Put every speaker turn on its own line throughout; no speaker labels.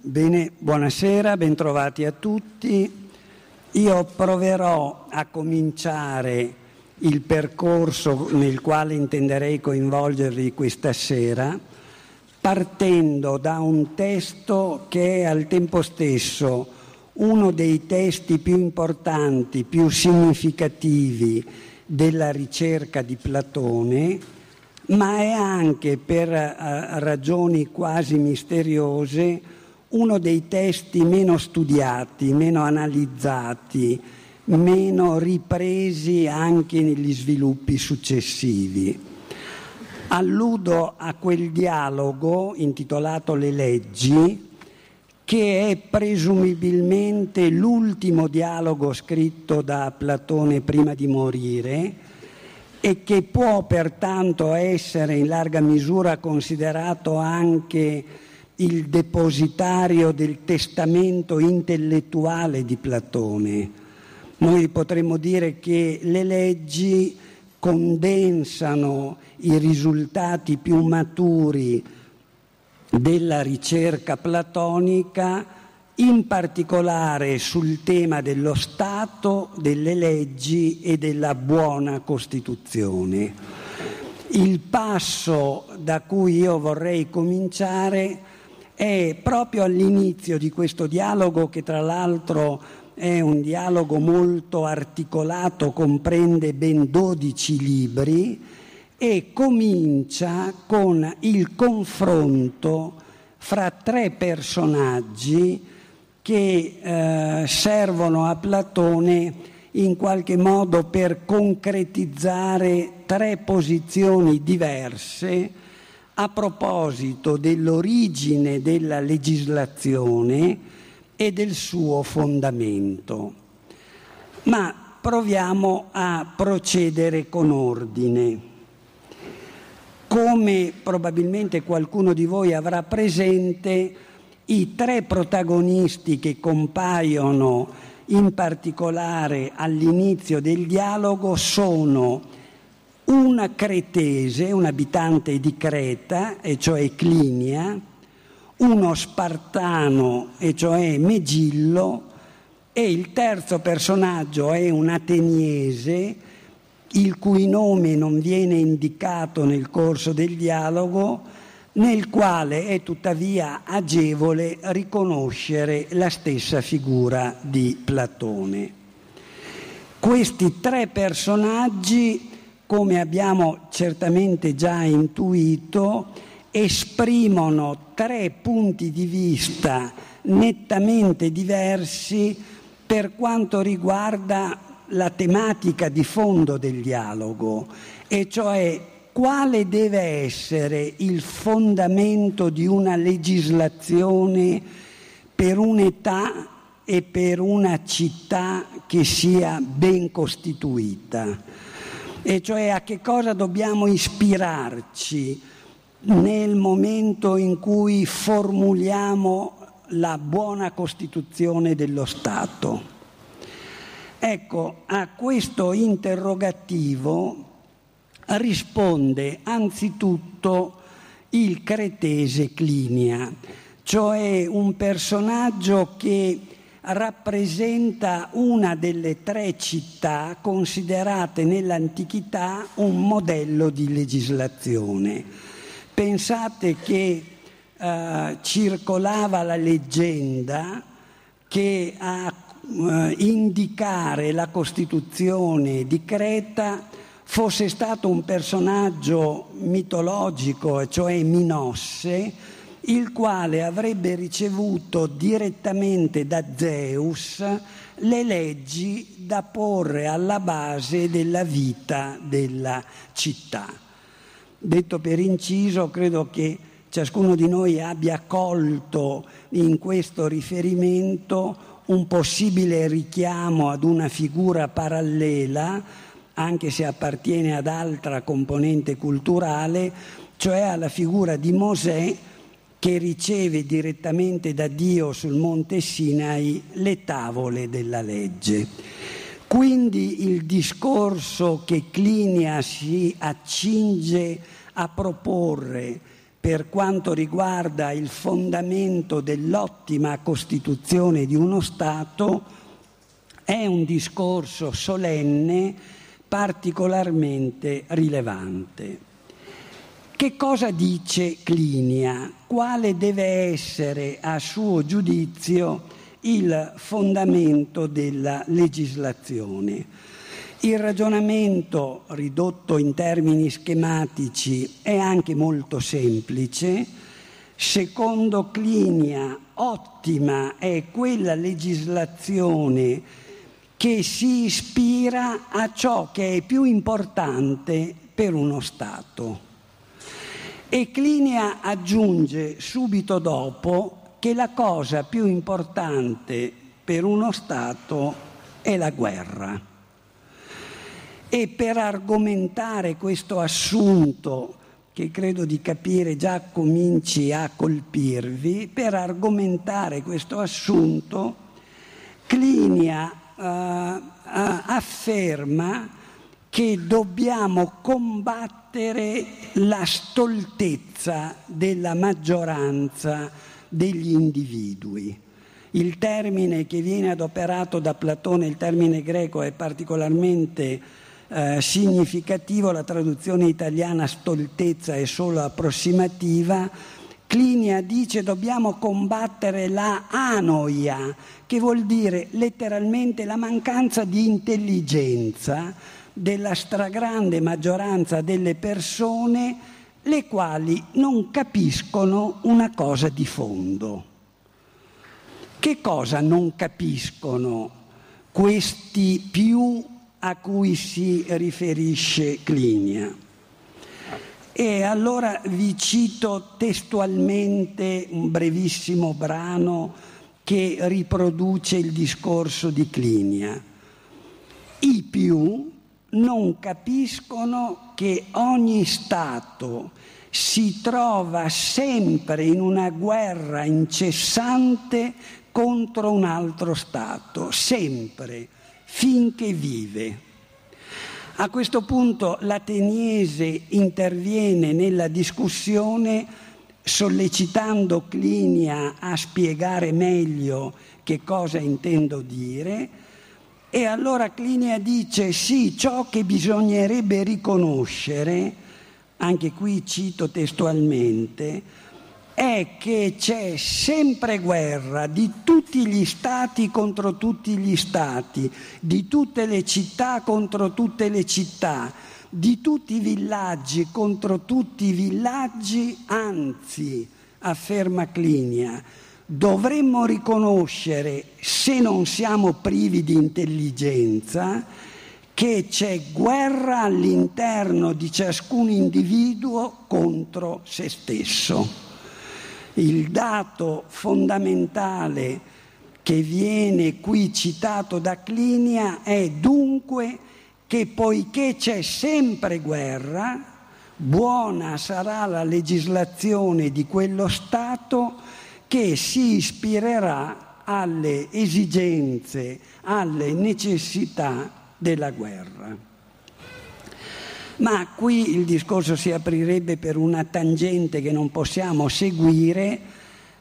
Bene, buonasera, bentrovati a tutti. Io proverò a cominciare il percorso nel quale intenderei coinvolgervi questa sera partendo da un testo che è al tempo stesso uno dei testi più importanti, più significativi della ricerca di Platone, ma è anche per uh, ragioni quasi misteriose uno dei testi meno studiati, meno analizzati, meno ripresi anche negli sviluppi successivi. Alludo a quel dialogo intitolato Le leggi, che è presumibilmente l'ultimo dialogo scritto da Platone prima di morire e che può pertanto essere in larga misura considerato anche il depositario del testamento intellettuale di Platone. Noi potremmo dire che le leggi condensano i risultati più maturi della ricerca platonica, in particolare sul tema dello Stato, delle leggi e della buona Costituzione. Il passo da cui io vorrei cominciare è proprio all'inizio di questo dialogo che tra l'altro è un dialogo molto articolato, comprende ben 12 libri e comincia con il confronto fra tre personaggi che eh, servono a Platone in qualche modo per concretizzare tre posizioni diverse a proposito dell'origine della legislazione e del suo fondamento. Ma proviamo a procedere con ordine. Come probabilmente qualcuno di voi avrà presente, i tre protagonisti che compaiono in particolare all'inizio del dialogo sono una cretese, un abitante di Creta, e cioè Clinia, uno spartano, e cioè Megillo, e il terzo personaggio è un ateniese, il cui nome non viene indicato nel corso del dialogo, nel quale è tuttavia agevole riconoscere la stessa figura di Platone. Questi tre personaggi, come abbiamo certamente già intuito, esprimono tre punti di vista nettamente diversi per quanto riguarda la tematica di fondo del dialogo, e cioè quale deve essere il fondamento di una legislazione per un'età e per una città che sia ben costituita, e cioè a che cosa dobbiamo ispirarci nel momento in cui formuliamo la buona Costituzione dello Stato. Ecco, a questo interrogativo risponde anzitutto il cretese Clinia, cioè un personaggio che rappresenta una delle tre città considerate nell'antichità un modello di legislazione. Pensate che eh, circolava la leggenda che a eh, indicare la Costituzione di Creta fosse stato un personaggio mitologico, cioè Minosse, il quale avrebbe ricevuto direttamente da Zeus le leggi da porre alla base della vita della città. Detto per inciso, credo che ciascuno di noi abbia colto in questo riferimento un possibile richiamo ad una figura parallela, anche se appartiene ad altra componente culturale, cioè alla figura di Mosè che riceve direttamente da Dio sul monte Sinai le tavole della legge. Quindi il discorso che Clinia si accinge a proporre per quanto riguarda il fondamento dell'ottima costituzione di uno Stato, è un discorso solenne particolarmente rilevante. Che cosa dice Clinia? Quale deve essere, a suo giudizio, il fondamento della legislazione? Il ragionamento, ridotto in termini schematici, è anche molto semplice. Secondo Clinia, ottima è quella legislazione che si ispira a ciò che è più importante per uno Stato. E Clinia aggiunge subito dopo che la cosa più importante per uno Stato è la guerra. E per argomentare questo assunto, che credo di capire già cominci a colpirvi, per argomentare questo assunto, Clinia uh, uh, afferma che dobbiamo combattere la stoltezza della maggioranza degli individui. Il termine che viene adoperato da Platone, il termine greco, è particolarmente eh, significativo, la traduzione italiana stoltezza è solo approssimativa. Clinia dice dobbiamo combattere la anoia, che vuol dire letteralmente la mancanza di intelligenza della stragrande maggioranza delle persone le quali non capiscono una cosa di fondo. Che cosa non capiscono questi più a cui si riferisce Clinia? E allora vi cito testualmente un brevissimo brano che riproduce il discorso di Clinia. I più non capiscono che ogni Stato si trova sempre in una guerra incessante contro un altro Stato, sempre, finché vive. A questo punto l'ateniese interviene nella discussione sollecitando Clinia a spiegare meglio che cosa intendo dire. E allora Clinia dice sì, ciò che bisognerebbe riconoscere, anche qui cito testualmente, è che c'è sempre guerra di tutti gli stati contro tutti gli stati, di tutte le città contro tutte le città, di tutti i villaggi contro tutti i villaggi, anzi, afferma Clinia, dovremmo riconoscere, se non siamo privi di intelligenza, che c'è guerra all'interno di ciascun individuo contro se stesso. Il dato fondamentale che viene qui citato da Clinia è dunque che poiché c'è sempre guerra, buona sarà la legislazione di quello Stato che si ispirerà alle esigenze, alle necessità della guerra. Ma qui il discorso si aprirebbe per una tangente che non possiamo seguire,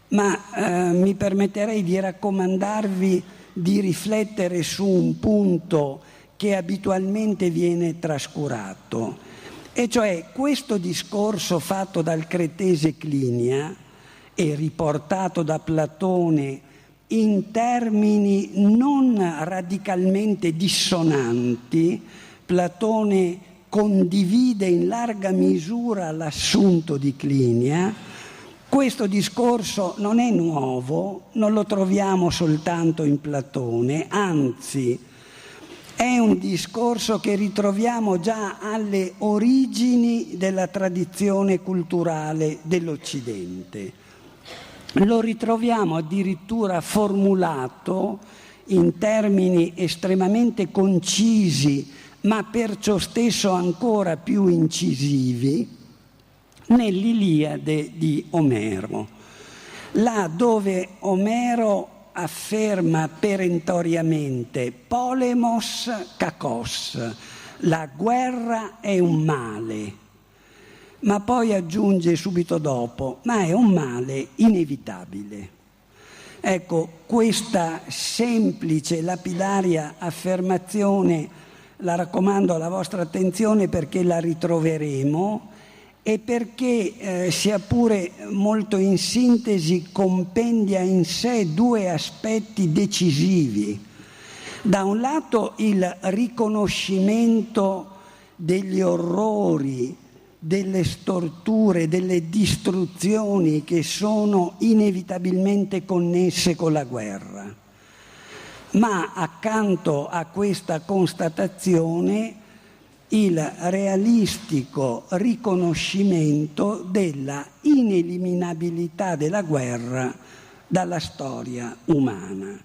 ma eh, mi permetterei di raccomandarvi di riflettere su un punto che abitualmente viene trascurato, e cioè questo discorso fatto dal cretese Clinia, e riportato da Platone in termini non radicalmente dissonanti, Platone condivide in larga misura l'assunto di Clinia. Questo discorso non è nuovo, non lo troviamo soltanto in Platone, anzi è un discorso che ritroviamo già alle origini della tradizione culturale dell'Occidente lo ritroviamo addirittura formulato in termini estremamente concisi, ma perciò stesso ancora più incisivi, nell'Iliade di Omero, là dove Omero afferma perentoriamente polemos kakos, la guerra è un male. ma poi aggiunge subito dopo, ma è un male inevitabile. Ecco, questa semplice, lapidaria affermazione la raccomando alla vostra attenzione perché la ritroveremo e perché, eh, sia pure molto in sintesi, compendia in sé due aspetti decisivi. Da un lato il riconoscimento degli orrori, delle storture, delle distruzioni che sono inevitabilmente connesse con la guerra. Ma accanto a questa constatazione il realistico riconoscimento della ineliminabilità della guerra dalla storia umana.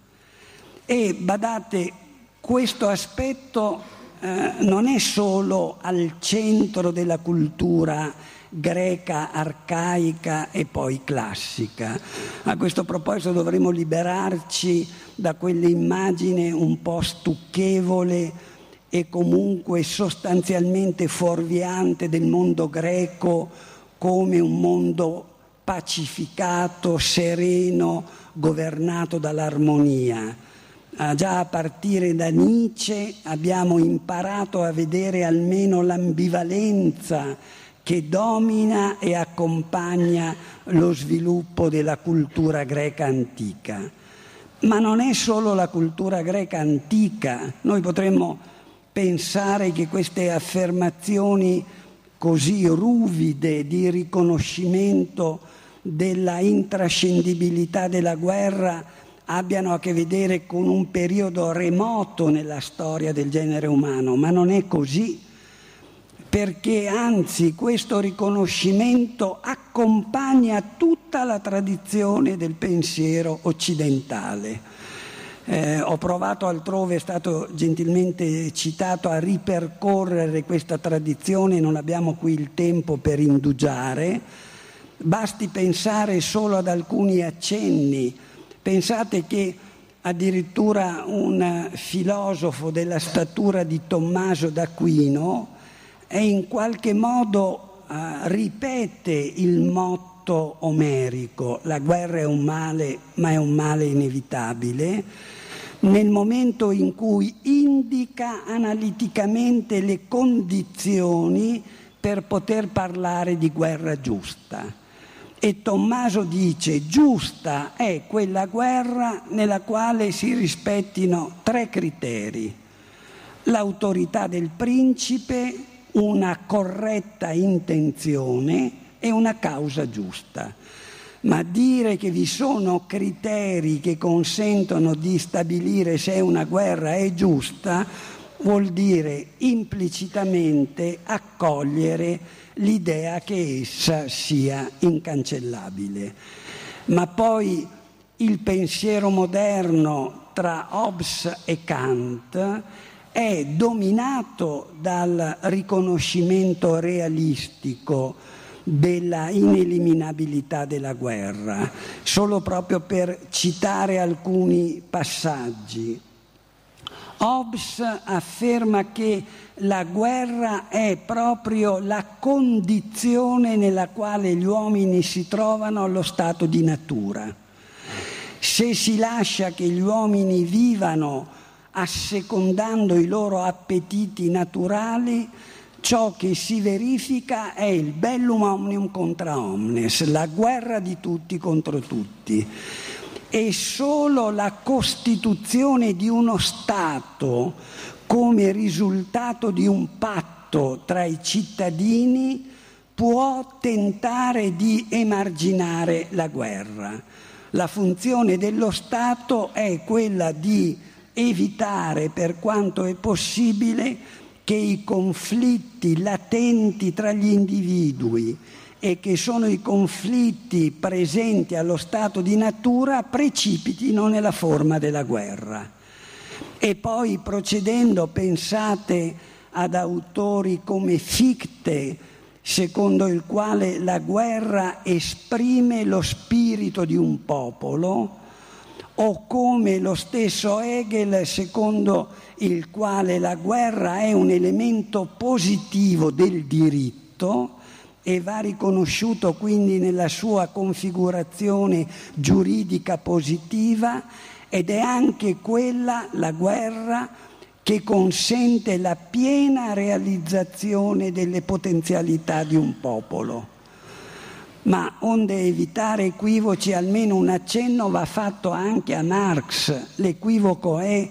E badate, questo aspetto eh, non è solo al centro della cultura greca, arcaica e poi classica. A questo proposito dovremmo liberarci da quell'immagine un po' stucchevole e comunque sostanzialmente fuorviante del mondo greco come un mondo pacificato, sereno, governato dall'armonia. Ah, già a partire da Nietzsche abbiamo imparato a vedere almeno l'ambivalenza che domina e accompagna lo sviluppo della cultura greca antica. Ma non è solo la cultura greca antica, noi potremmo pensare che queste affermazioni così ruvide di riconoscimento della intrascendibilità della guerra abbiano a che vedere con un periodo remoto nella storia del genere umano, ma non è così, perché anzi questo riconoscimento accompagna tutta la tradizione del pensiero occidentale. Eh, ho provato altrove, è stato gentilmente citato, a ripercorrere questa tradizione, non abbiamo qui il tempo per indugiare, basti pensare solo ad alcuni accenni. Pensate che addirittura un filosofo della statura di Tommaso d'Aquino è in qualche modo eh, ripete il motto omerico, la guerra è un male, ma è un male inevitabile nel momento in cui indica analiticamente le condizioni per poter parlare di guerra giusta. E Tommaso dice giusta è quella guerra nella quale si rispettino tre criteri. L'autorità del principe, una corretta intenzione e una causa giusta ma dire che vi sono criteri che consentono di stabilire se una guerra è giusta vuol dire implicitamente accogliere l'idea che essa sia incancellabile. Ma poi il pensiero moderno tra Hobbes e Kant è dominato dal riconoscimento realistico della ineliminabilità della guerra, solo proprio per citare alcuni passaggi. Hobbes afferma che la guerra è proprio la condizione nella quale gli uomini si trovano allo stato di natura. Se si lascia che gli uomini vivano assecondando i loro appetiti naturali, ciò che si verifica è il bellum omnium contra omnes, la guerra di tutti contro tutti. E solo la costituzione di uno Stato come risultato di un patto tra i cittadini può tentare di emarginare la guerra. La funzione dello Stato è quella di evitare per quanto è possibile che i conflitti latenti tra gli individui e che sono i conflitti presenti allo stato di natura precipitino nella forma della guerra. E poi procedendo pensate ad autori come Fichte, secondo il quale la guerra esprime lo spirito di un popolo, o come lo stesso Hegel, secondo il quale la guerra è un elemento positivo del diritto, e va riconosciuto quindi nella sua configurazione giuridica positiva ed è anche quella, la guerra, che consente la piena realizzazione delle potenzialità di un popolo. Ma onde evitare equivoci, almeno un accenno va fatto anche a Marx. L'equivoco è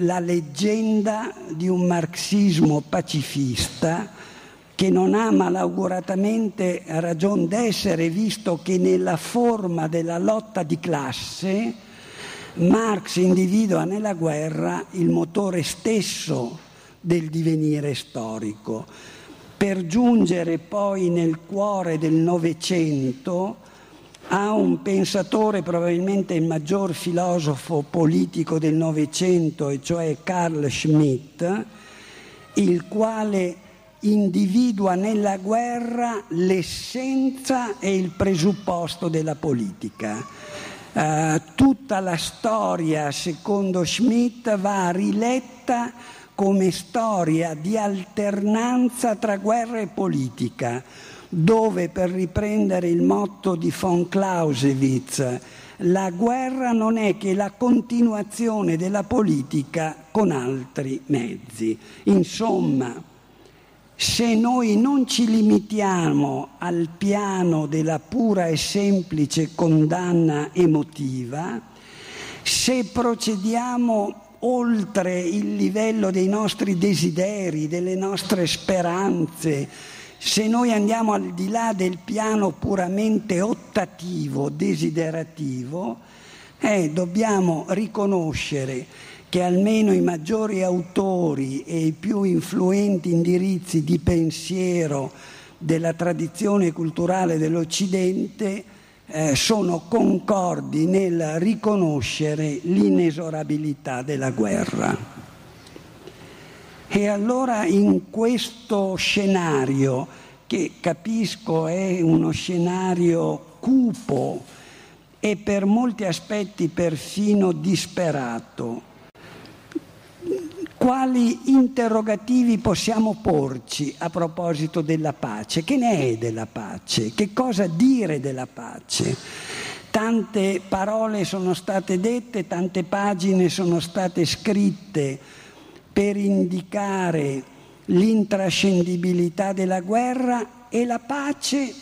la leggenda di un marxismo pacifista che non ha malauguratamente ragion d'essere, visto che nella forma della lotta di classe Marx individua nella guerra il motore stesso del divenire storico, per giungere poi nel cuore del Novecento a un pensatore, probabilmente il maggior filosofo politico del Novecento, e cioè Carl Schmitt, il quale individua nella guerra l'essenza e il presupposto della politica. Uh, tutta la storia, secondo Schmidt, va riletta come storia di alternanza tra guerra e politica, dove, per riprendere il motto di von Clausewitz, la guerra non è che la continuazione della politica con altri mezzi. Insomma, se noi non ci limitiamo al piano della pura e semplice condanna emotiva, se procediamo oltre il livello dei nostri desideri, delle nostre speranze, se noi andiamo al di là del piano puramente ottativo, desiderativo, eh, dobbiamo riconoscere che almeno i maggiori autori e i più influenti indirizzi di pensiero della tradizione culturale dell'Occidente eh, sono concordi nel riconoscere l'inesorabilità della guerra. E allora in questo scenario, che capisco è uno scenario cupo e per molti aspetti perfino disperato, quali interrogativi possiamo porci a proposito della pace? Che ne è della pace? Che cosa dire della pace? Tante parole sono state dette, tante pagine sono state scritte per indicare l'intrascendibilità della guerra e la pace.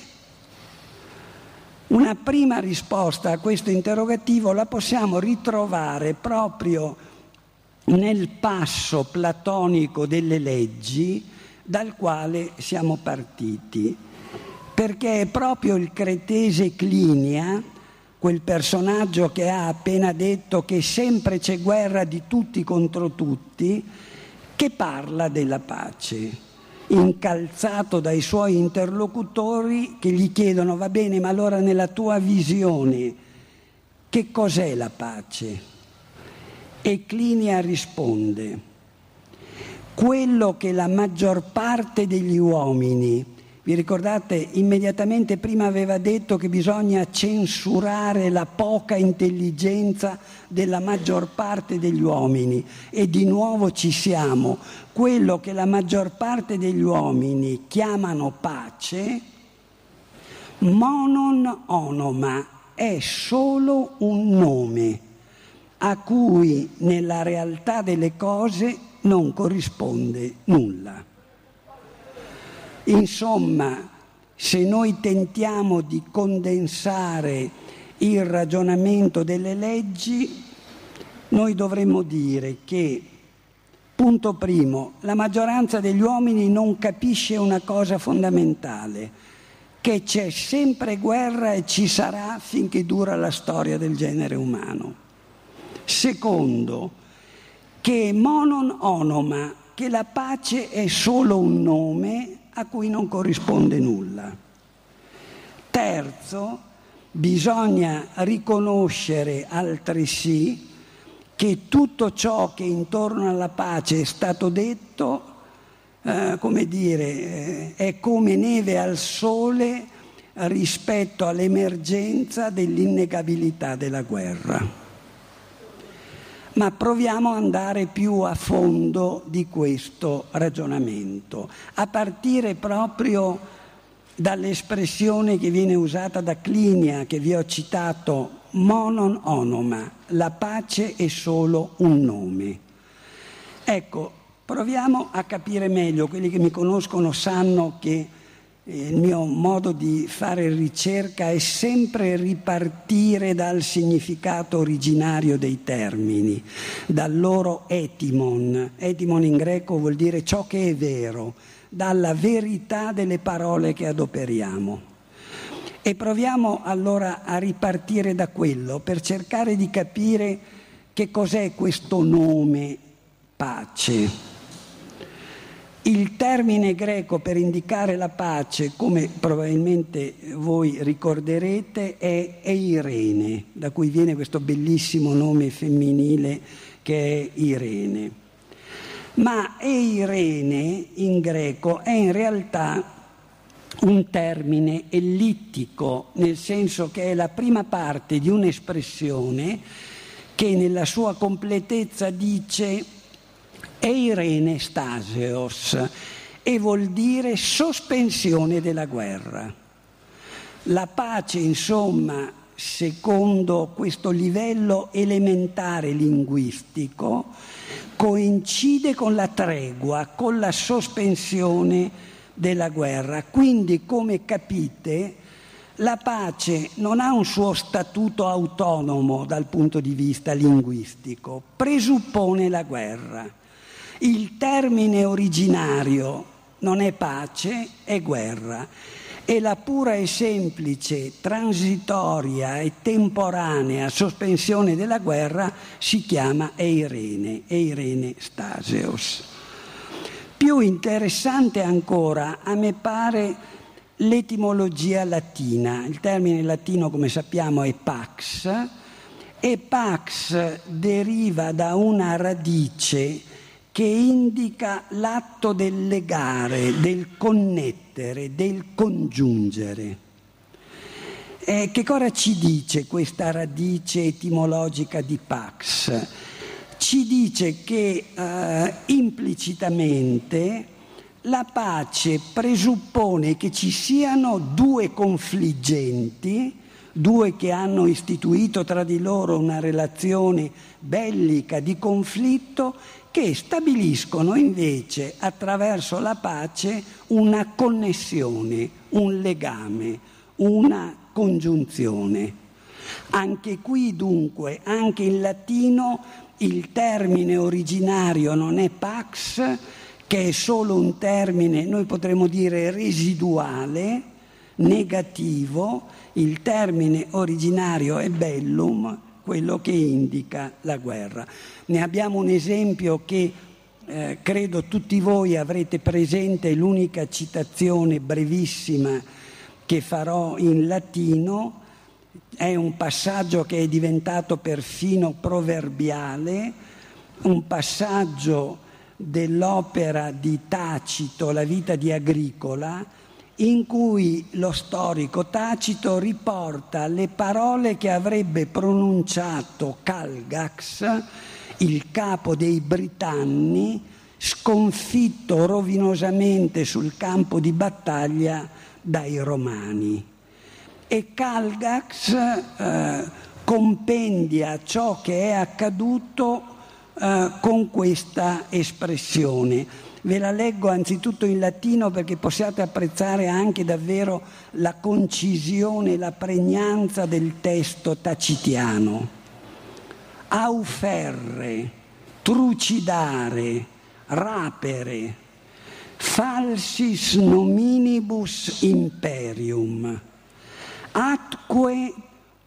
Una prima risposta a questo interrogativo la possiamo ritrovare proprio nel passo platonico delle leggi dal quale siamo partiti, perché è proprio il cretese Clinia, quel personaggio che ha appena detto che sempre c'è guerra di tutti contro tutti, che parla della pace, incalzato dai suoi interlocutori che gli chiedono va bene, ma allora nella tua visione che cos'è la pace? E Clinia risponde, quello che la maggior parte degli uomini, vi ricordate, immediatamente prima aveva detto che bisogna censurare la poca intelligenza della maggior parte degli uomini e di nuovo ci siamo, quello che la maggior parte degli uomini chiamano pace, monon onoma, è solo un nome a cui nella realtà delle cose non corrisponde nulla. Insomma, se noi tentiamo di condensare il ragionamento delle leggi, noi dovremmo dire che, punto primo, la maggioranza degli uomini non capisce una cosa fondamentale, che c'è sempre guerra e ci sarà finché dura la storia del genere umano. Secondo, che monon onoma, che la pace è solo un nome a cui non corrisponde nulla. Terzo, bisogna riconoscere altresì che tutto ciò che intorno alla pace è stato detto, eh, come dire, eh, è come neve al sole rispetto all'emergenza dell'innegabilità della guerra ma proviamo ad andare più a fondo di questo ragionamento, a partire proprio dall'espressione che viene usata da Clinia, che vi ho citato, monon onoma, la pace è solo un nome. Ecco, proviamo a capire meglio, quelli che mi conoscono sanno che il mio modo di fare ricerca è sempre ripartire dal significato originario dei termini, dal loro etimon. Etimon in greco vuol dire ciò che è vero, dalla verità delle parole che adoperiamo. E proviamo allora a ripartire da quello per cercare di capire che cos'è questo nome pace. Il termine greco per indicare la pace, come probabilmente voi ricorderete, è Eirene, da cui viene questo bellissimo nome femminile che è Irene. Ma Eirene in greco è in realtà un termine ellittico, nel senso che è la prima parte di un'espressione che nella sua completezza dice Eirene Staseos e vuol dire sospensione della guerra. La pace, insomma, secondo questo livello elementare linguistico, coincide con la tregua, con la sospensione della guerra. Quindi, come capite, la pace non ha un suo statuto autonomo dal punto di vista linguistico, presuppone la guerra. Il termine originario non è pace, è guerra. E la pura e semplice, transitoria e temporanea sospensione della guerra si chiama Eirene, Eirene Staseos. Più interessante ancora, a me pare, l'etimologia latina. Il termine latino, come sappiamo, è pax, e pax deriva da una radice che indica l'atto del legare, del connettere, del congiungere. Eh, che cosa ci dice questa radice etimologica di pax? Ci dice che eh, implicitamente la pace presuppone che ci siano due confliggenti, due che hanno istituito tra di loro una relazione bellica di conflitto che stabiliscono invece attraverso la pace una connessione, un legame, una congiunzione. Anche qui dunque, anche in latino, il termine originario non è pax, che è solo un termine, noi potremmo dire residuale, negativo, il termine originario è bellum, quello che indica la guerra. Ne abbiamo un esempio che eh, credo tutti voi avrete presente, l'unica citazione brevissima che farò in latino, è un passaggio che è diventato perfino proverbiale, un passaggio dell'opera di Tacito, La vita di Agricola, in cui lo storico Tacito riporta le parole che avrebbe pronunciato Calgax, il capo dei Britanni, sconfitto rovinosamente sul campo di battaglia dai Romani. E Calgax eh, compendia ciò che è accaduto eh, con questa espressione Ve la leggo anzitutto in latino perché possiate apprezzare anche davvero la concisione, la pregnanza del testo tacitiano. Auferre, trucidare, rapere, falsis nominibus imperium, atque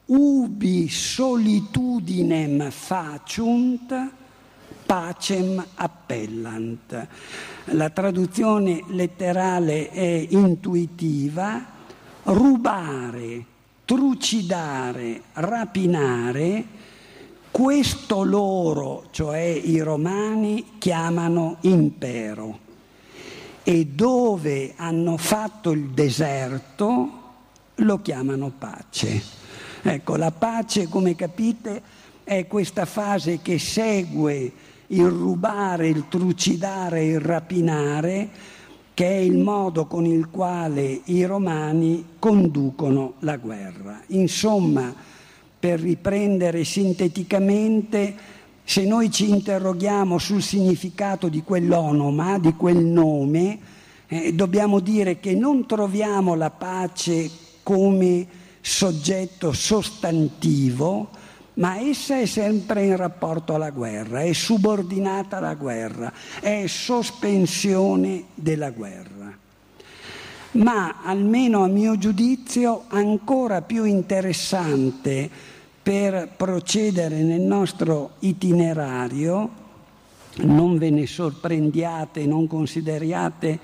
ubi solitudinem faciunt, pacem appellant. La traduzione letterale è intuitiva, rubare, trucidare, rapinare, questo loro, cioè i romani, chiamano impero. E dove hanno fatto il deserto lo chiamano pace. Ecco, la pace, come capite, è questa fase che segue il rubare, il trucidare, il rapinare, che è il modo con il quale i romani conducono la guerra. Insomma, per riprendere sinteticamente, se noi ci interroghiamo sul significato di quell'onoma, di quel nome, eh, dobbiamo dire che non troviamo la pace come soggetto sostantivo, ma essa è sempre in rapporto alla guerra, è subordinata alla guerra, è sospensione della guerra. Ma almeno a mio giudizio ancora più interessante per procedere nel nostro itinerario, non ve ne sorprendiate, non consideriate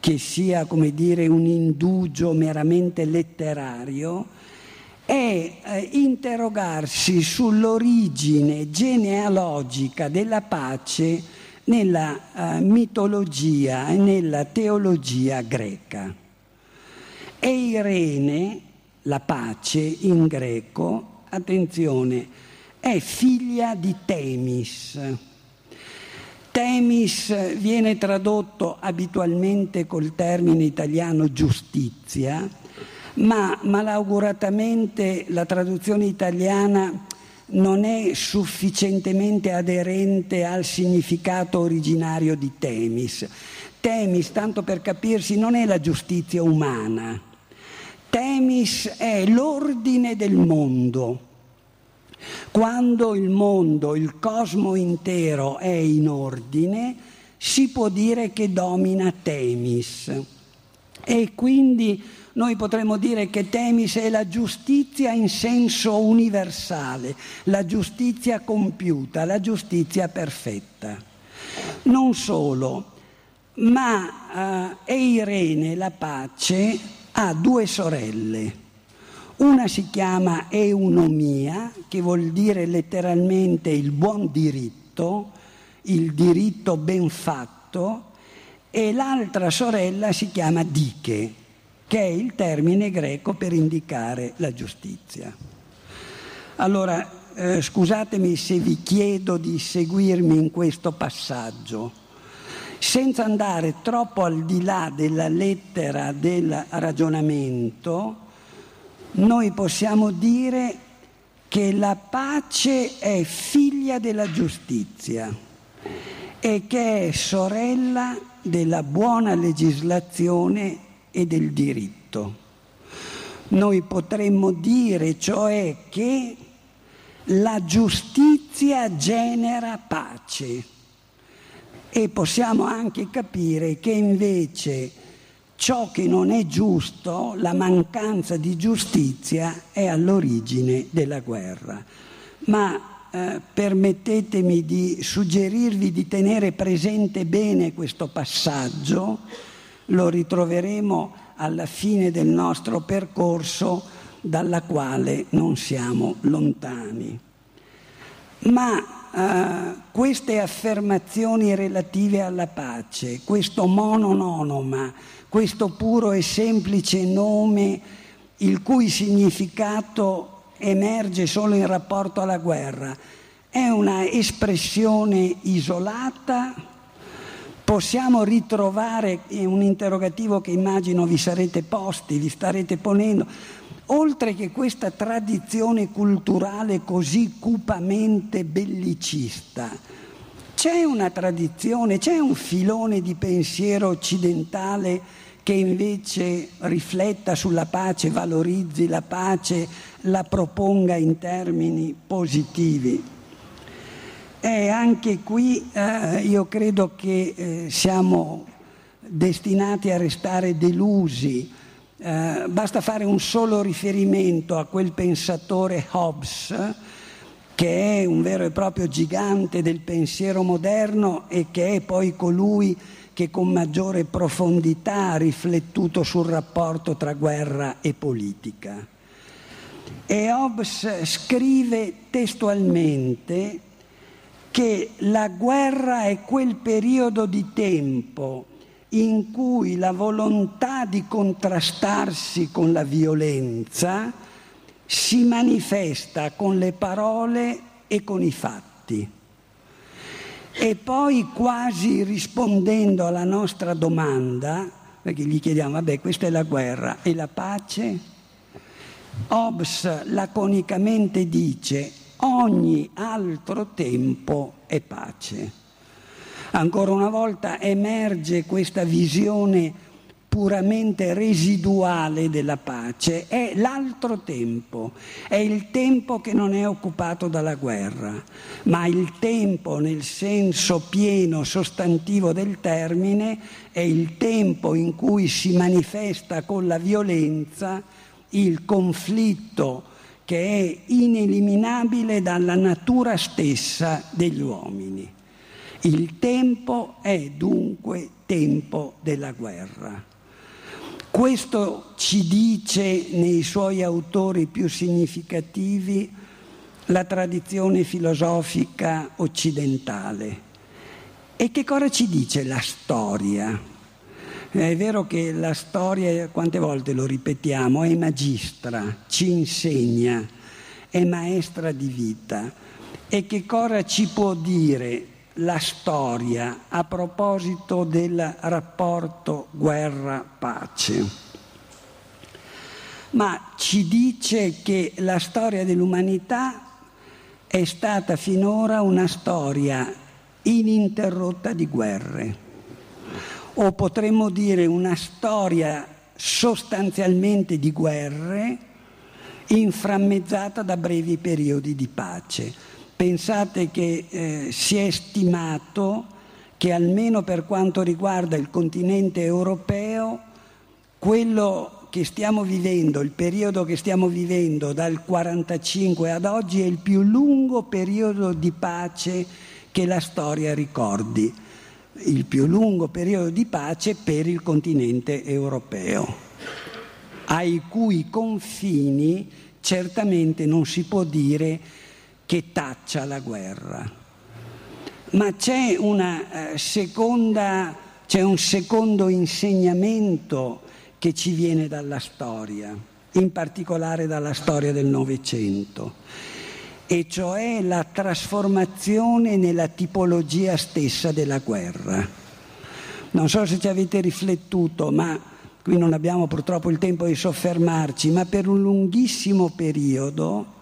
che sia come dire un indugio meramente letterario, è eh, interrogarsi sull'origine genealogica della pace nella eh, mitologia e nella teologia greca. E Irene, la pace in greco, attenzione, è figlia di Temis. Temis viene tradotto abitualmente col termine italiano giustizia, ma malauguratamente la traduzione italiana non è sufficientemente aderente al significato originario di Temis. Temis, tanto per capirsi, non è la giustizia umana. Temis è l'ordine del mondo. Quando il mondo, il cosmo intero è in ordine, si può dire che domina Temis. E quindi noi potremmo dire che Temis è la giustizia in senso universale, la giustizia compiuta, la giustizia perfetta. Non solo, ma eh, Eirene, la pace, ha due sorelle. Una si chiama eunomia, che vuol dire letteralmente il buon diritto, il diritto ben fatto, e l'altra sorella si chiama diche, che è il termine greco per indicare la giustizia. Allora, eh, scusatemi se vi chiedo di seguirmi in questo passaggio, senza andare troppo al di là della lettera del ragionamento, noi possiamo dire che la pace è figlia della giustizia e che è sorella della buona legislazione e del diritto. Noi potremmo dire cioè che la giustizia genera pace e possiamo anche capire che invece ciò che non è giusto, la mancanza di giustizia, è all'origine della guerra. Ma eh, permettetemi di suggerirvi di tenere presente bene questo passaggio lo ritroveremo alla fine del nostro percorso dalla quale non siamo lontani. Ma eh, queste affermazioni relative alla pace, questo monononoma, questo puro e semplice nome il cui significato emerge solo in rapporto alla guerra, è una espressione isolata possiamo ritrovare, è un interrogativo che immagino vi sarete posti, vi starete ponendo, oltre che questa tradizione culturale così cupamente bellicista, c'è una tradizione, c'è un filone di pensiero occidentale che invece rifletta sulla pace, valorizzi la pace, la proponga in termini positivi. E anche qui eh, io credo che eh, siamo destinati a restare delusi. Eh, basta fare un solo riferimento a quel pensatore Hobbes, che è un vero e proprio gigante del pensiero moderno e che è poi colui che con maggiore profondità ha riflettuto sul rapporto tra guerra e politica. E Hobbes scrive testualmente che la guerra è quel periodo di tempo in cui la volontà di contrastarsi con la violenza si manifesta con le parole e con i fatti. E poi quasi rispondendo alla nostra domanda, perché gli chiediamo, vabbè, questa è la guerra, e la pace? Hobbes laconicamente dice, ogni altro tempo è pace. Ancora una volta emerge questa visione puramente residuale della pace, è l'altro tempo, è il tempo che non è occupato dalla guerra, ma il tempo nel senso pieno sostantivo del termine è il tempo in cui si manifesta con la violenza il conflitto che è ineliminabile dalla natura stessa degli uomini. Il tempo è dunque tempo della guerra. Questo ci dice nei suoi autori più significativi la tradizione filosofica occidentale. E che cosa ci dice la storia? È vero che la storia, quante volte lo ripetiamo, è magistra, ci insegna, è maestra di vita. E che cosa ci può dire la storia a proposito del rapporto guerra-pace, ma ci dice che la storia dell'umanità è stata finora una storia ininterrotta di guerre, o potremmo dire una storia sostanzialmente di guerre inframmezzata da brevi periodi di pace. Pensate che eh, si è stimato che almeno per quanto riguarda il continente europeo, quello che stiamo vivendo, il periodo che stiamo vivendo dal 1945 ad oggi è il più lungo periodo di pace che la storia ricordi, il più lungo periodo di pace per il continente europeo, ai cui confini certamente non si può dire che taccia la guerra. Ma c'è, eh, seconda, c'è un secondo insegnamento che ci viene dalla storia, in particolare dalla storia del Novecento, e cioè la trasformazione nella tipologia stessa della guerra. Non so se ci avete riflettuto, ma qui non abbiamo purtroppo il tempo di soffermarci, ma per un lunghissimo periodo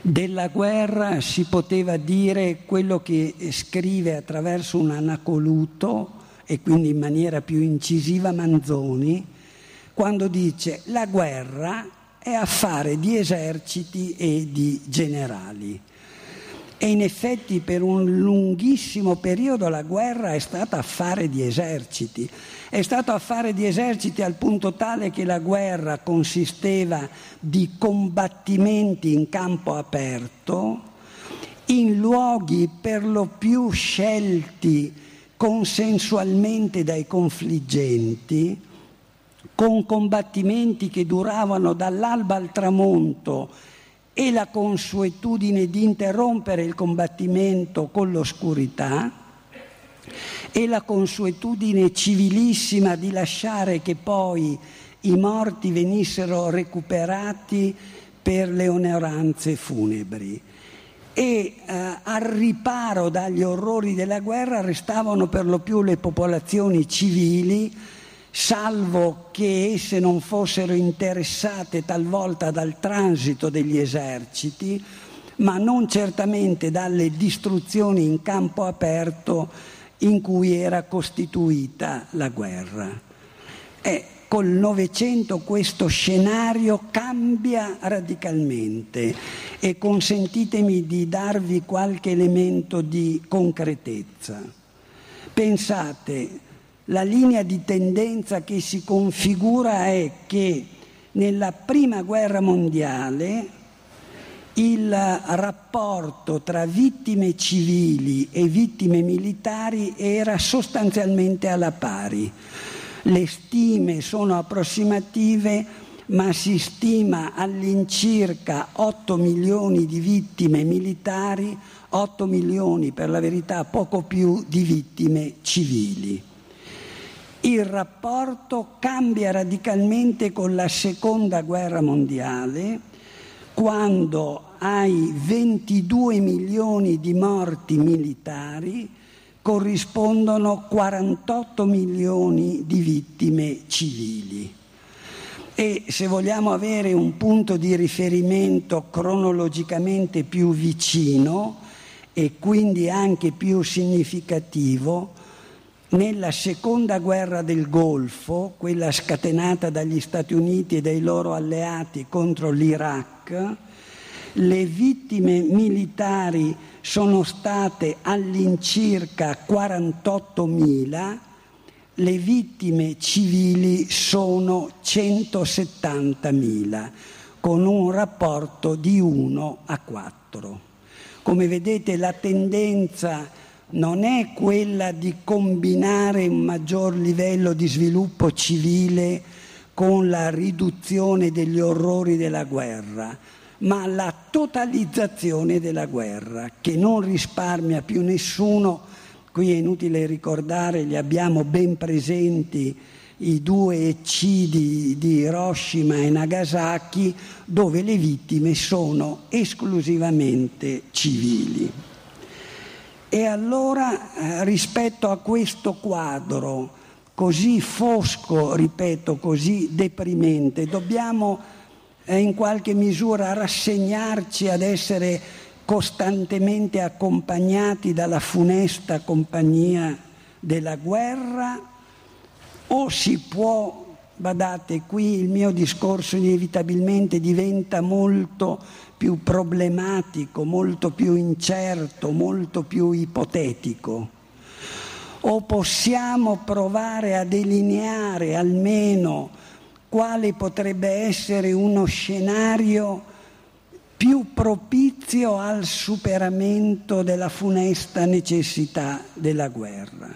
della guerra si poteva dire quello che scrive attraverso un anacoluto e quindi in maniera più incisiva Manzoni, quando dice la guerra è affare di eserciti e di generali. E in effetti per un lunghissimo periodo la guerra è stata affare di eserciti. È stato affare di eserciti al punto tale che la guerra consisteva di combattimenti in campo aperto, in luoghi per lo più scelti consensualmente dai confliggenti, con combattimenti che duravano dall'alba al tramonto e la consuetudine di interrompere il combattimento con l'oscurità e la consuetudine civilissima di lasciare che poi i morti venissero recuperati per le onoranze funebri. E eh, al riparo dagli orrori della guerra restavano per lo più le popolazioni civili salvo che esse non fossero interessate talvolta dal transito degli eserciti, ma non certamente dalle distruzioni in campo aperto in cui era costituita la guerra. E col Novecento questo scenario cambia radicalmente e consentitemi di darvi qualche elemento di concretezza. Pensate, la linea di tendenza che si configura è che nella prima guerra mondiale il rapporto tra vittime civili e vittime militari era sostanzialmente alla pari. Le stime sono approssimative, ma si stima all'incirca 8 milioni di vittime militari, 8 milioni per la verità poco più di vittime civili il rapporto cambia radicalmente con la seconda guerra mondiale, quando ai 22 milioni di morti militari corrispondono 48 milioni di vittime civili. E se vogliamo avere un punto di riferimento cronologicamente più vicino e quindi anche più significativo, nella seconda guerra del Golfo, quella scatenata dagli Stati Uniti e dai loro alleati contro l'Iraq, le vittime militari sono state all'incirca 48.000, le vittime civili sono 170.000, con un rapporto di 1 a 4. Come vedete la tendenza non è quella di combinare un maggior livello di sviluppo civile con la riduzione degli orrori della guerra, ma la totalizzazione della guerra, che non risparmia più nessuno. Qui è inutile ricordare, li abbiamo ben presenti, i due eccidi di Hiroshima e Nagasaki, dove le vittime sono esclusivamente civili. E allora eh, rispetto a questo quadro così fosco, ripeto, così deprimente, dobbiamo eh, in qualche misura rassegnarci ad essere costantemente accompagnati dalla funesta compagnia della guerra? O si può, badate qui il mio discorso inevitabilmente diventa molto più problematico, molto più incerto, molto più ipotetico. O possiamo provare a delineare almeno quale potrebbe essere uno scenario più propizio al superamento della funesta necessità della guerra,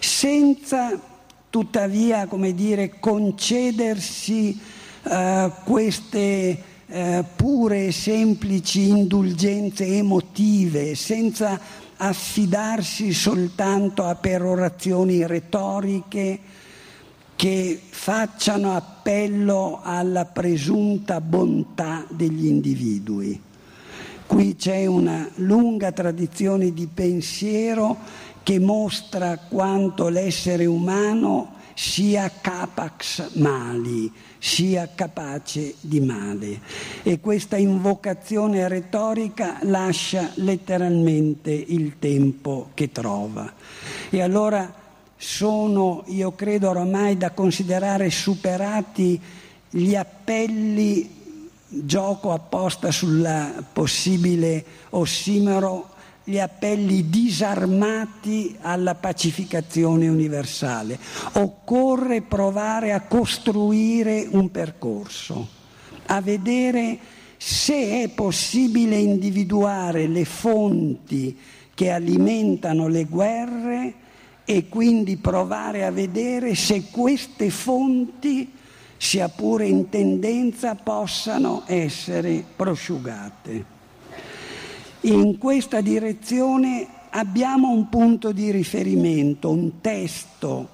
senza tuttavia, come dire, concedersi uh, queste eh, pure e semplici indulgenze emotive, senza affidarsi soltanto a perorazioni retoriche che facciano appello alla presunta bontà degli individui. Qui c'è una lunga tradizione di pensiero che mostra quanto l'essere umano sia capax mali, sia capace di male. E questa invocazione retorica lascia letteralmente il tempo che trova. E allora sono, io credo oramai da considerare superati gli appelli, gioco apposta sul possibile ossimero, gli appelli disarmati alla pacificazione universale. Occorre provare a costruire un percorso, a vedere se è possibile individuare le fonti che alimentano le guerre e quindi provare a vedere se queste fonti, sia pure in tendenza, possano essere prosciugate. In questa direzione abbiamo un punto di riferimento, un testo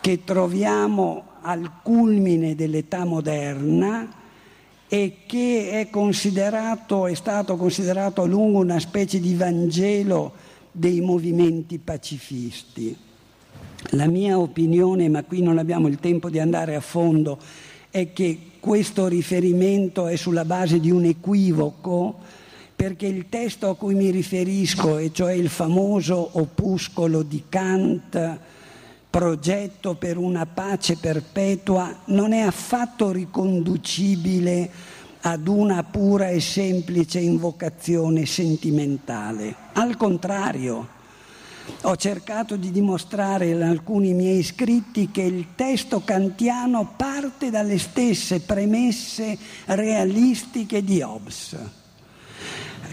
che troviamo al culmine dell'età moderna e che è considerato, è stato considerato a lungo una specie di Vangelo dei movimenti pacifisti. La mia opinione, ma qui non abbiamo il tempo di andare a fondo, è che questo riferimento è sulla base di un equivoco perché il testo a cui mi riferisco, e cioè il famoso opuscolo di Kant, progetto per una pace perpetua, non è affatto riconducibile ad una pura e semplice invocazione sentimentale. Al contrario, ho cercato di dimostrare in alcuni miei scritti che il testo kantiano parte dalle stesse premesse realistiche di Hobbes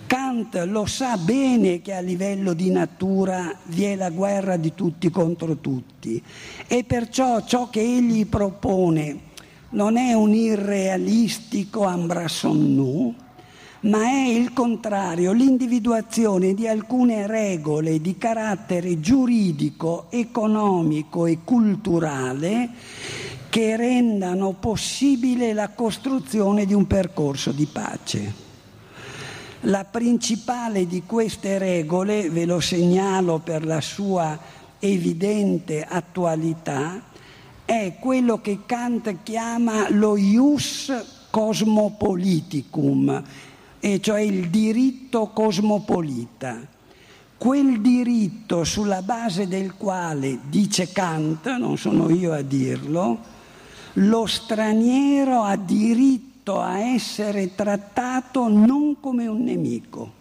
Kant lo sa bene che a livello di natura vi è la guerra di tutti contro tutti e perciò ciò che egli propone non è un irrealistico ambrasonnu, ma è il contrario, l'individuazione di alcune regole di carattere giuridico, economico e culturale che rendano possibile la costruzione di un percorso di pace. La principale di queste regole, ve lo segnalo per la sua evidente attualità, è quello che Kant chiama lo ius cosmopoliticum, e cioè il diritto cosmopolita. Quel diritto sulla base del quale, dice Kant, non sono io a dirlo, lo straniero ha diritto a essere trattato non come un nemico.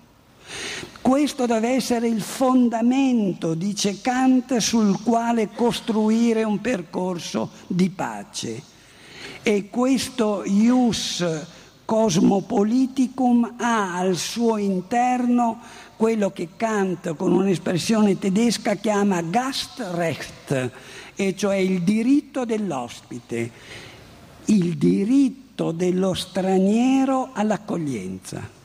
Questo deve essere il fondamento, dice Kant, sul quale costruire un percorso di pace. E questo ius cosmopoliticum ha al suo interno quello che Kant con un'espressione tedesca chiama Gastrecht, e cioè il diritto dell'ospite, il diritto diritto dello straniero all'accoglienza.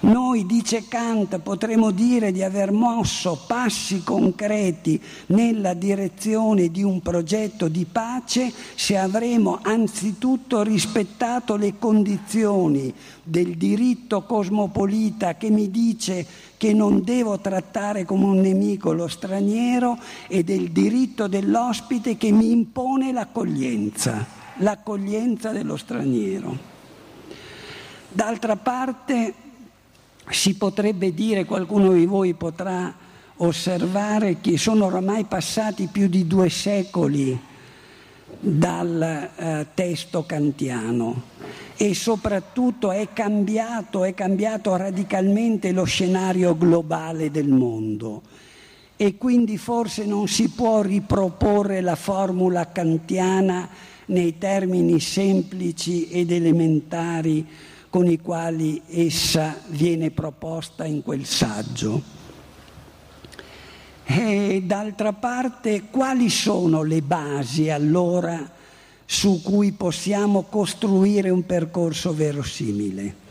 Noi, dice Kant, potremmo dire di aver mosso passi concreti nella direzione di un progetto di pace se avremo anzitutto rispettato le condizioni del diritto cosmopolita che mi dice che non devo trattare come un nemico lo straniero e del diritto dell'ospite che mi impone l'accoglienza l'accoglienza dello straniero. D'altra parte si potrebbe dire, qualcuno di voi potrà osservare che sono oramai passati più di due secoli dal eh, testo kantiano e soprattutto è cambiato, è cambiato radicalmente lo scenario globale del mondo e quindi forse non si può riproporre la formula kantiana nei termini semplici ed elementari con i quali essa viene proposta in quel saggio. E d'altra parte, quali sono le basi allora su cui possiamo costruire un percorso verosimile?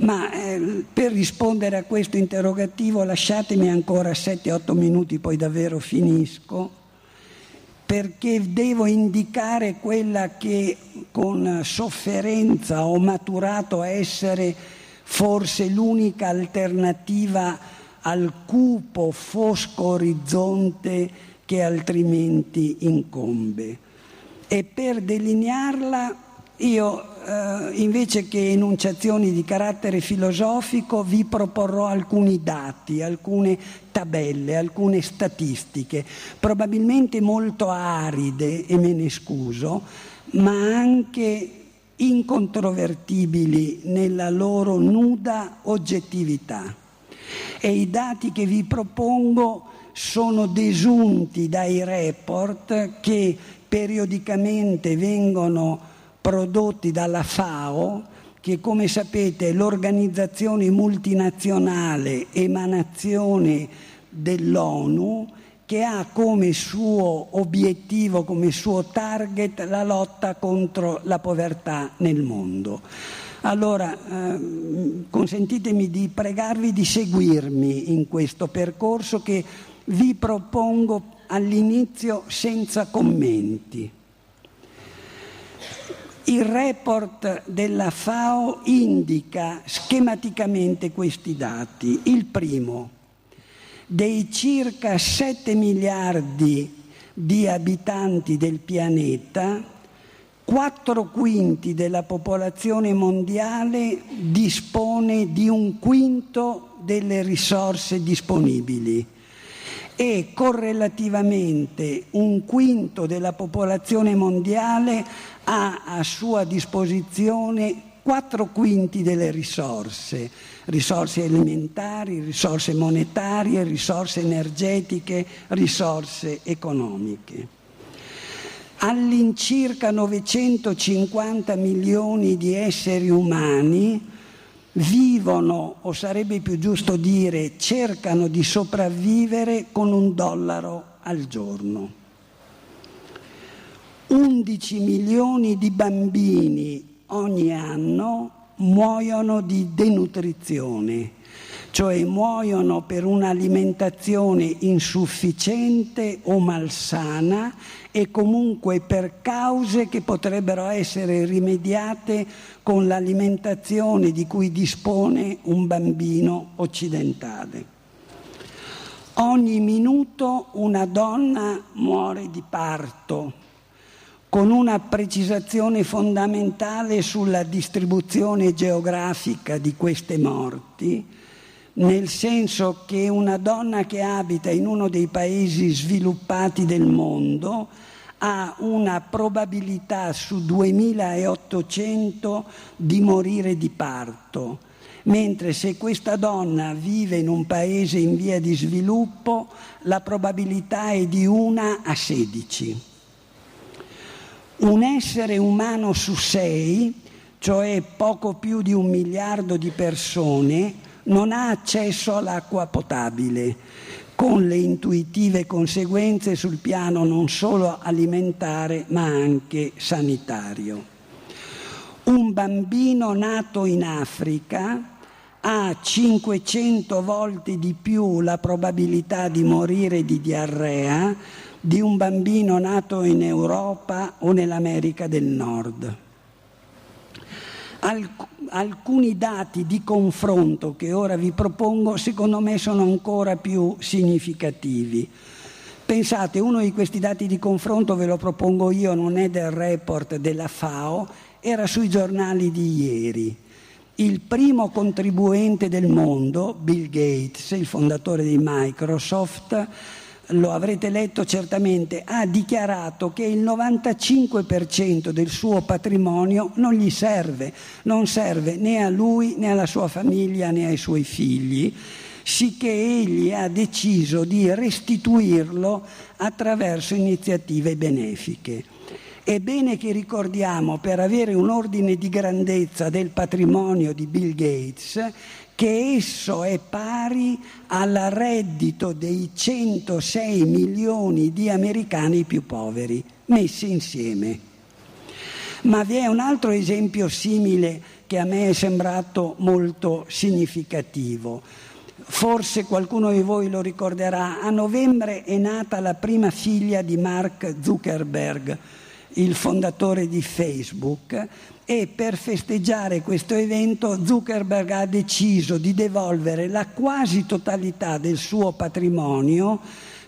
Ma eh, per rispondere a questo interrogativo lasciatemi ancora 7-8 minuti, poi davvero finisco perché devo indicare quella che con sofferenza ho maturato a essere forse l'unica alternativa al cupo fosco orizzonte che altrimenti incombe. E per delinearla io eh, invece che enunciazioni di carattere filosofico vi proporrò alcuni dati, alcune tabelle, alcune statistiche, probabilmente molto aride e me ne scuso, ma anche incontrovertibili nella loro nuda oggettività. E i dati che vi propongo sono desunti dai report che periodicamente vengono prodotti dalla FAO, che come sapete è l'organizzazione multinazionale emanazione dell'ONU che ha come suo obiettivo, come suo target la lotta contro la povertà nel mondo. Allora, eh, consentitemi di pregarvi di seguirmi in questo percorso che vi propongo all'inizio senza commenti. Il report della FAO indica schematicamente questi dati. Il primo, dei circa 7 miliardi di abitanti del pianeta, 4 quinti della popolazione mondiale dispone di un quinto delle risorse disponibili e correlativamente un quinto della popolazione mondiale ha a sua disposizione quattro quinti delle risorse, risorse alimentari, risorse monetarie, risorse energetiche, risorse economiche. All'incirca 950 milioni di esseri umani vivono, o sarebbe più giusto dire, cercano di sopravvivere con un dollaro al giorno. 11 milioni di bambini ogni anno muoiono di denutrizione, cioè muoiono per un'alimentazione insufficiente o malsana e comunque per cause che potrebbero essere rimediate con l'alimentazione di cui dispone un bambino occidentale. Ogni minuto una donna muore di parto, con una precisazione fondamentale sulla distribuzione geografica di queste morti, nel senso che una donna che abita in uno dei paesi sviluppati del mondo ha una probabilità su 2800 di morire di parto, mentre se questa donna vive in un paese in via di sviluppo la probabilità è di 1 a 16. Un essere umano su sei, cioè poco più di un miliardo di persone, non ha accesso all'acqua potabile, con le intuitive conseguenze sul piano non solo alimentare ma anche sanitario. Un bambino nato in Africa ha 500 volte di più la probabilità di morire di diarrea di un bambino nato in Europa o nell'America del Nord. Alc- alcuni dati di confronto che ora vi propongo secondo me sono ancora più significativi. Pensate, uno di questi dati di confronto ve lo propongo io, non è del report della FAO, era sui giornali di ieri. Il primo contribuente del mondo, Bill Gates, il fondatore di Microsoft, lo avrete letto certamente, ha dichiarato che il 95% del suo patrimonio non gli serve, non serve né a lui né alla sua famiglia né ai suoi figli, sicché egli ha deciso di restituirlo attraverso iniziative benefiche. È bene che ricordiamo, per avere un ordine di grandezza del patrimonio di Bill Gates, che esso è pari al reddito dei 106 milioni di americani più poveri, messi insieme. Ma vi è un altro esempio simile che a me è sembrato molto significativo. Forse qualcuno di voi lo ricorderà, a novembre è nata la prima figlia di Mark Zuckerberg, il fondatore di Facebook, e per festeggiare questo evento Zuckerberg ha deciso di devolvere la quasi totalità del suo patrimonio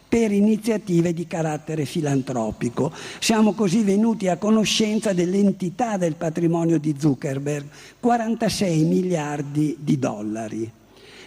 per iniziative di carattere filantropico. Siamo così venuti a conoscenza dell'entità del patrimonio di Zuckerberg, 46 miliardi di dollari.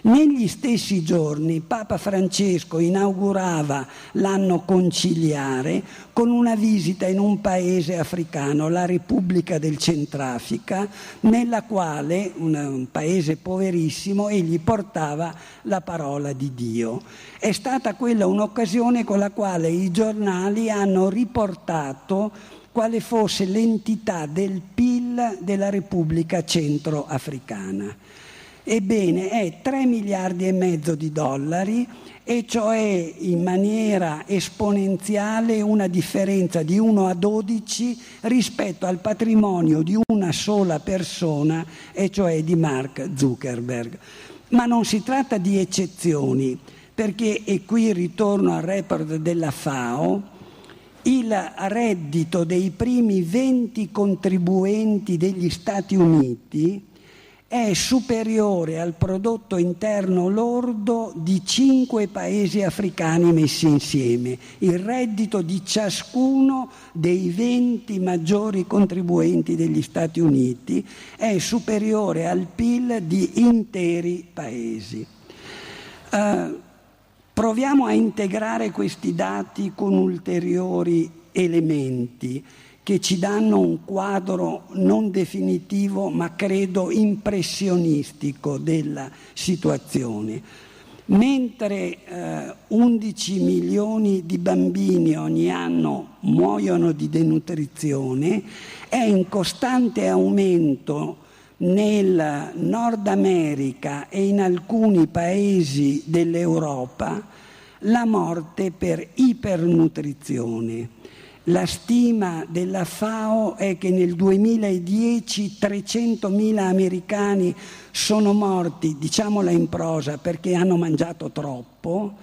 Negli stessi giorni Papa Francesco inaugurava l'anno conciliare con una visita in un paese africano, la Repubblica del Centrafrica, nella quale, un paese poverissimo, egli portava la parola di Dio. È stata quella un'occasione con la quale i giornali hanno riportato quale fosse l'entità del PIL della Repubblica Centroafricana. Ebbene, è 3 miliardi e mezzo di dollari e cioè in maniera esponenziale una differenza di 1 a 12 rispetto al patrimonio di una sola persona, e cioè di Mark Zuckerberg. Ma non si tratta di eccezioni, perché, e qui ritorno al report della FAO, il reddito dei primi 20 contribuenti degli Stati Uniti è superiore al prodotto interno lordo di cinque paesi africani messi insieme. Il reddito di ciascuno dei 20 maggiori contribuenti degli Stati Uniti è superiore al PIL di interi paesi. Uh, proviamo a integrare questi dati con ulteriori elementi che ci danno un quadro non definitivo ma credo impressionistico della situazione. Mentre eh, 11 milioni di bambini ogni anno muoiono di denutrizione, è in costante aumento nel Nord America e in alcuni paesi dell'Europa la morte per ipernutrizione la stima della FAO è che nel 2010 300.000 americani sono morti, diciamola in prosa, perché hanno mangiato troppo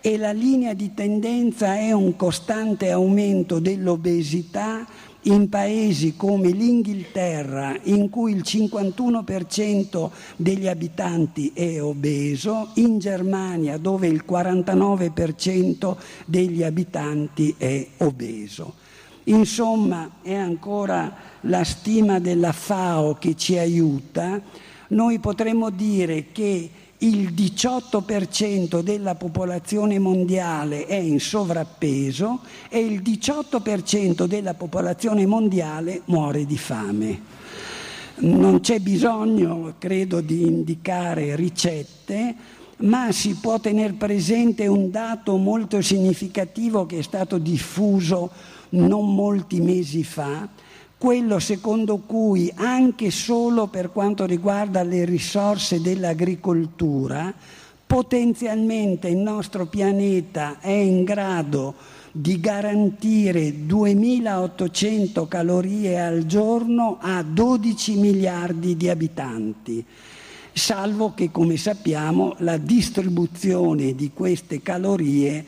e la linea di tendenza è un costante aumento dell'obesità in paesi come l'Inghilterra, in cui il 51% degli abitanti è obeso, in Germania, dove il 49% degli abitanti è obeso. Insomma, è ancora la stima della FAO che ci aiuta. Noi potremmo dire che il 18% della popolazione mondiale è in sovrappeso e il 18% della popolazione mondiale muore di fame. Non c'è bisogno, credo, di indicare ricette, ma si può tenere presente un dato molto significativo che è stato diffuso non molti mesi fa, quello secondo cui anche solo per quanto riguarda le risorse dell'agricoltura, potenzialmente il nostro pianeta è in grado di garantire 2800 calorie al giorno a 12 miliardi di abitanti, salvo che, come sappiamo, la distribuzione di queste calorie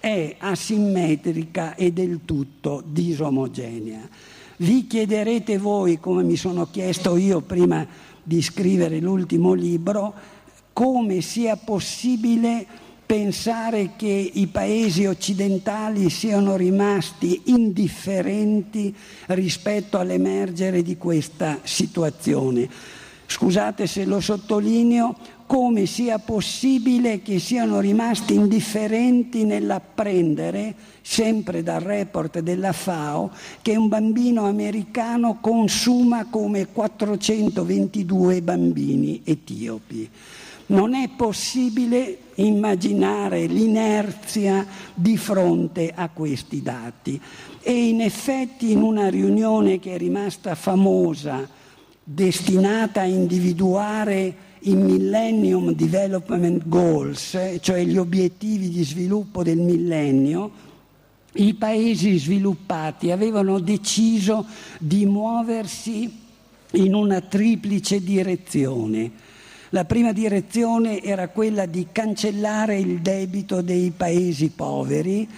è asimmetrica e del tutto disomogenea. Vi chiederete voi, come mi sono chiesto io prima di scrivere l'ultimo libro, come sia possibile pensare che i paesi occidentali siano rimasti indifferenti rispetto all'emergere di questa situazione. Scusate se lo sottolineo, come sia possibile che siano rimasti indifferenti nell'apprendere, sempre dal report della FAO, che un bambino americano consuma come 422 bambini etiopi. Non è possibile immaginare l'inerzia di fronte a questi dati. E in effetti in una riunione che è rimasta famosa, destinata a individuare i Millennium Development Goals, cioè gli obiettivi di sviluppo del millennio, i paesi sviluppati avevano deciso di muoversi in una triplice direzione. La prima direzione era quella di cancellare il debito dei paesi poveri,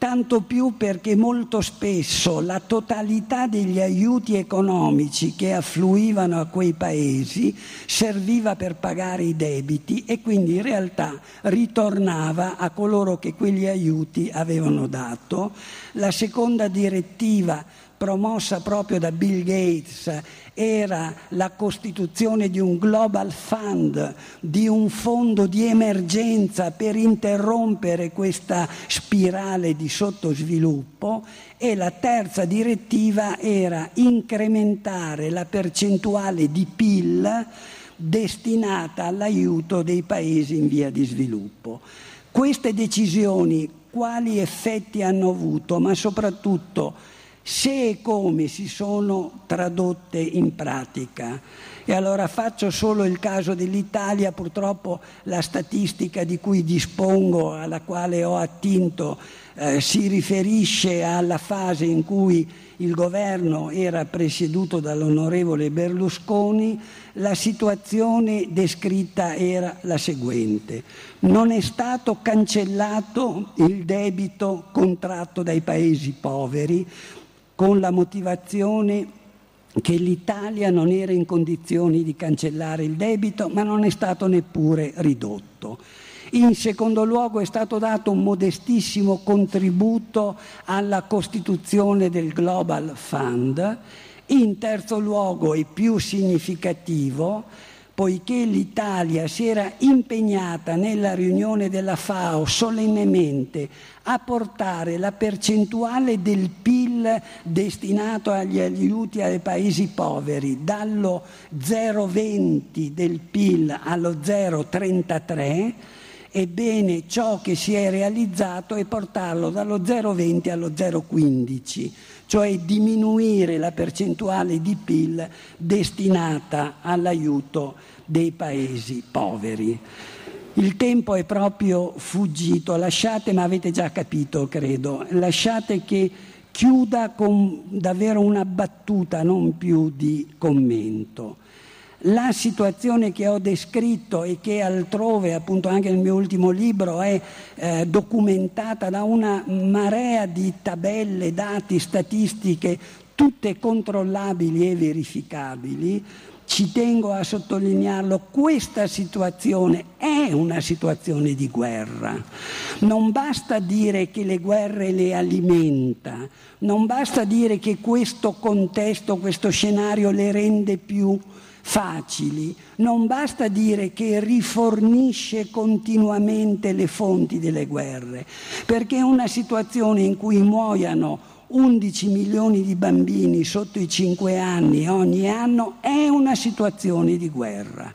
tanto più perché molto spesso la totalità degli aiuti economici che affluivano a quei paesi serviva per pagare i debiti e quindi in realtà ritornava a coloro che quegli aiuti avevano dato. La seconda direttiva promossa proprio da Bill Gates era la costituzione di un Global Fund, di un fondo di emergenza per interrompere questa spirale di sottosviluppo e la terza direttiva era incrementare la percentuale di PIL destinata all'aiuto dei paesi in via di sviluppo. Queste decisioni quali effetti hanno avuto, ma soprattutto se e come si sono tradotte in pratica. E allora faccio solo il caso dell'Italia, purtroppo la statistica di cui dispongo, alla quale ho attinto, eh, si riferisce alla fase in cui il governo era presieduto dall'onorevole Berlusconi, la situazione descritta era la seguente. Non è stato cancellato il debito contratto dai paesi poveri, con la motivazione che l'Italia non era in condizioni di cancellare il debito, ma non è stato neppure ridotto. In secondo luogo è stato dato un modestissimo contributo alla costituzione del Global Fund. In terzo luogo e più significativo, poiché l'Italia si era impegnata nella riunione della FAO solennemente a portare la percentuale del PIL destinato agli aiuti ai paesi poveri dallo 0,20 del PIL allo 0,33, ebbene ciò che si è realizzato è portarlo dallo 0,20 allo 0,15 cioè diminuire la percentuale di PIL destinata all'aiuto dei paesi poveri. Il tempo è proprio fuggito, lasciate, ma avete già capito, credo, lasciate che chiuda con davvero una battuta, non più di commento. La situazione che ho descritto e che altrove, appunto anche nel mio ultimo libro, è eh, documentata da una marea di tabelle, dati, statistiche, tutte controllabili e verificabili, ci tengo a sottolinearlo, questa situazione è una situazione di guerra. Non basta dire che le guerre le alimenta, non basta dire che questo contesto, questo scenario le rende più facili, non basta dire che rifornisce continuamente le fonti delle guerre, perché una situazione in cui muoiano 11 milioni di bambini sotto i 5 anni ogni anno è una situazione di guerra.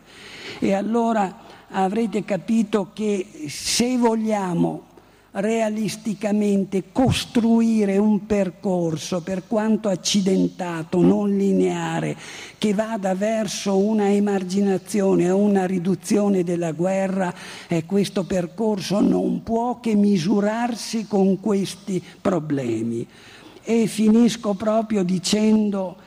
E allora avrete capito che se vogliamo realisticamente costruire un percorso, per quanto accidentato, non lineare, che vada verso una emarginazione una riduzione della guerra, e questo percorso non può che misurarsi con questi problemi. E finisco proprio dicendo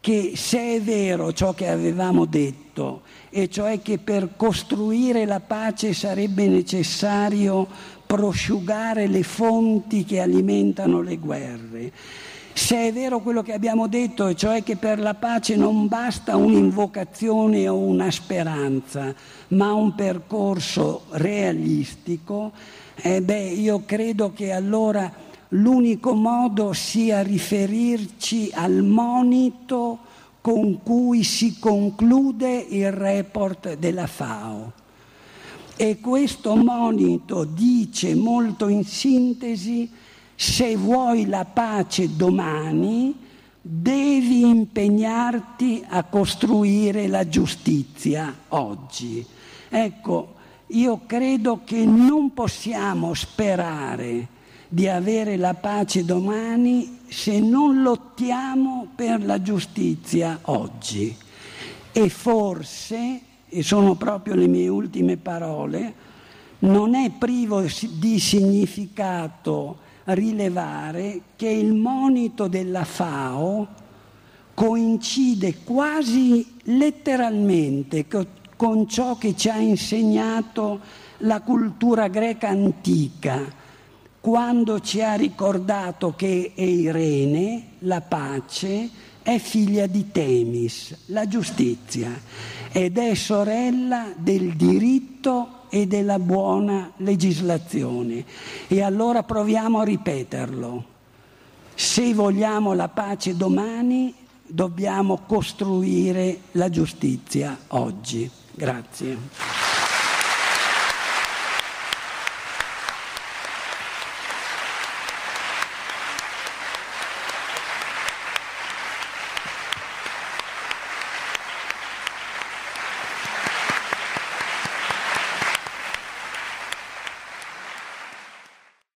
che se è vero ciò che avevamo detto, e cioè che per costruire la pace sarebbe necessario prosciugare le fonti che alimentano le guerre. Se è vero quello che abbiamo detto, cioè che per la pace non basta un'invocazione o una speranza, ma un percorso realistico, eh beh, io credo che allora l'unico modo sia riferirci al monito con cui si conclude il report della FAO. E questo monito dice molto in sintesi, se vuoi la pace domani, devi impegnarti a costruire la giustizia oggi. Ecco, io credo che non possiamo sperare di avere la pace domani se non lottiamo per la giustizia oggi. E forse e sono proprio le mie ultime parole, non è privo di significato rilevare che il monito della FAO coincide quasi letteralmente con ciò che ci ha insegnato la cultura greca antica, quando ci ha ricordato che Eirene, la pace, è figlia di Temis, la giustizia, ed è sorella del diritto e della buona legislazione. E allora proviamo a ripeterlo. Se vogliamo la pace domani, dobbiamo costruire la giustizia oggi. Grazie.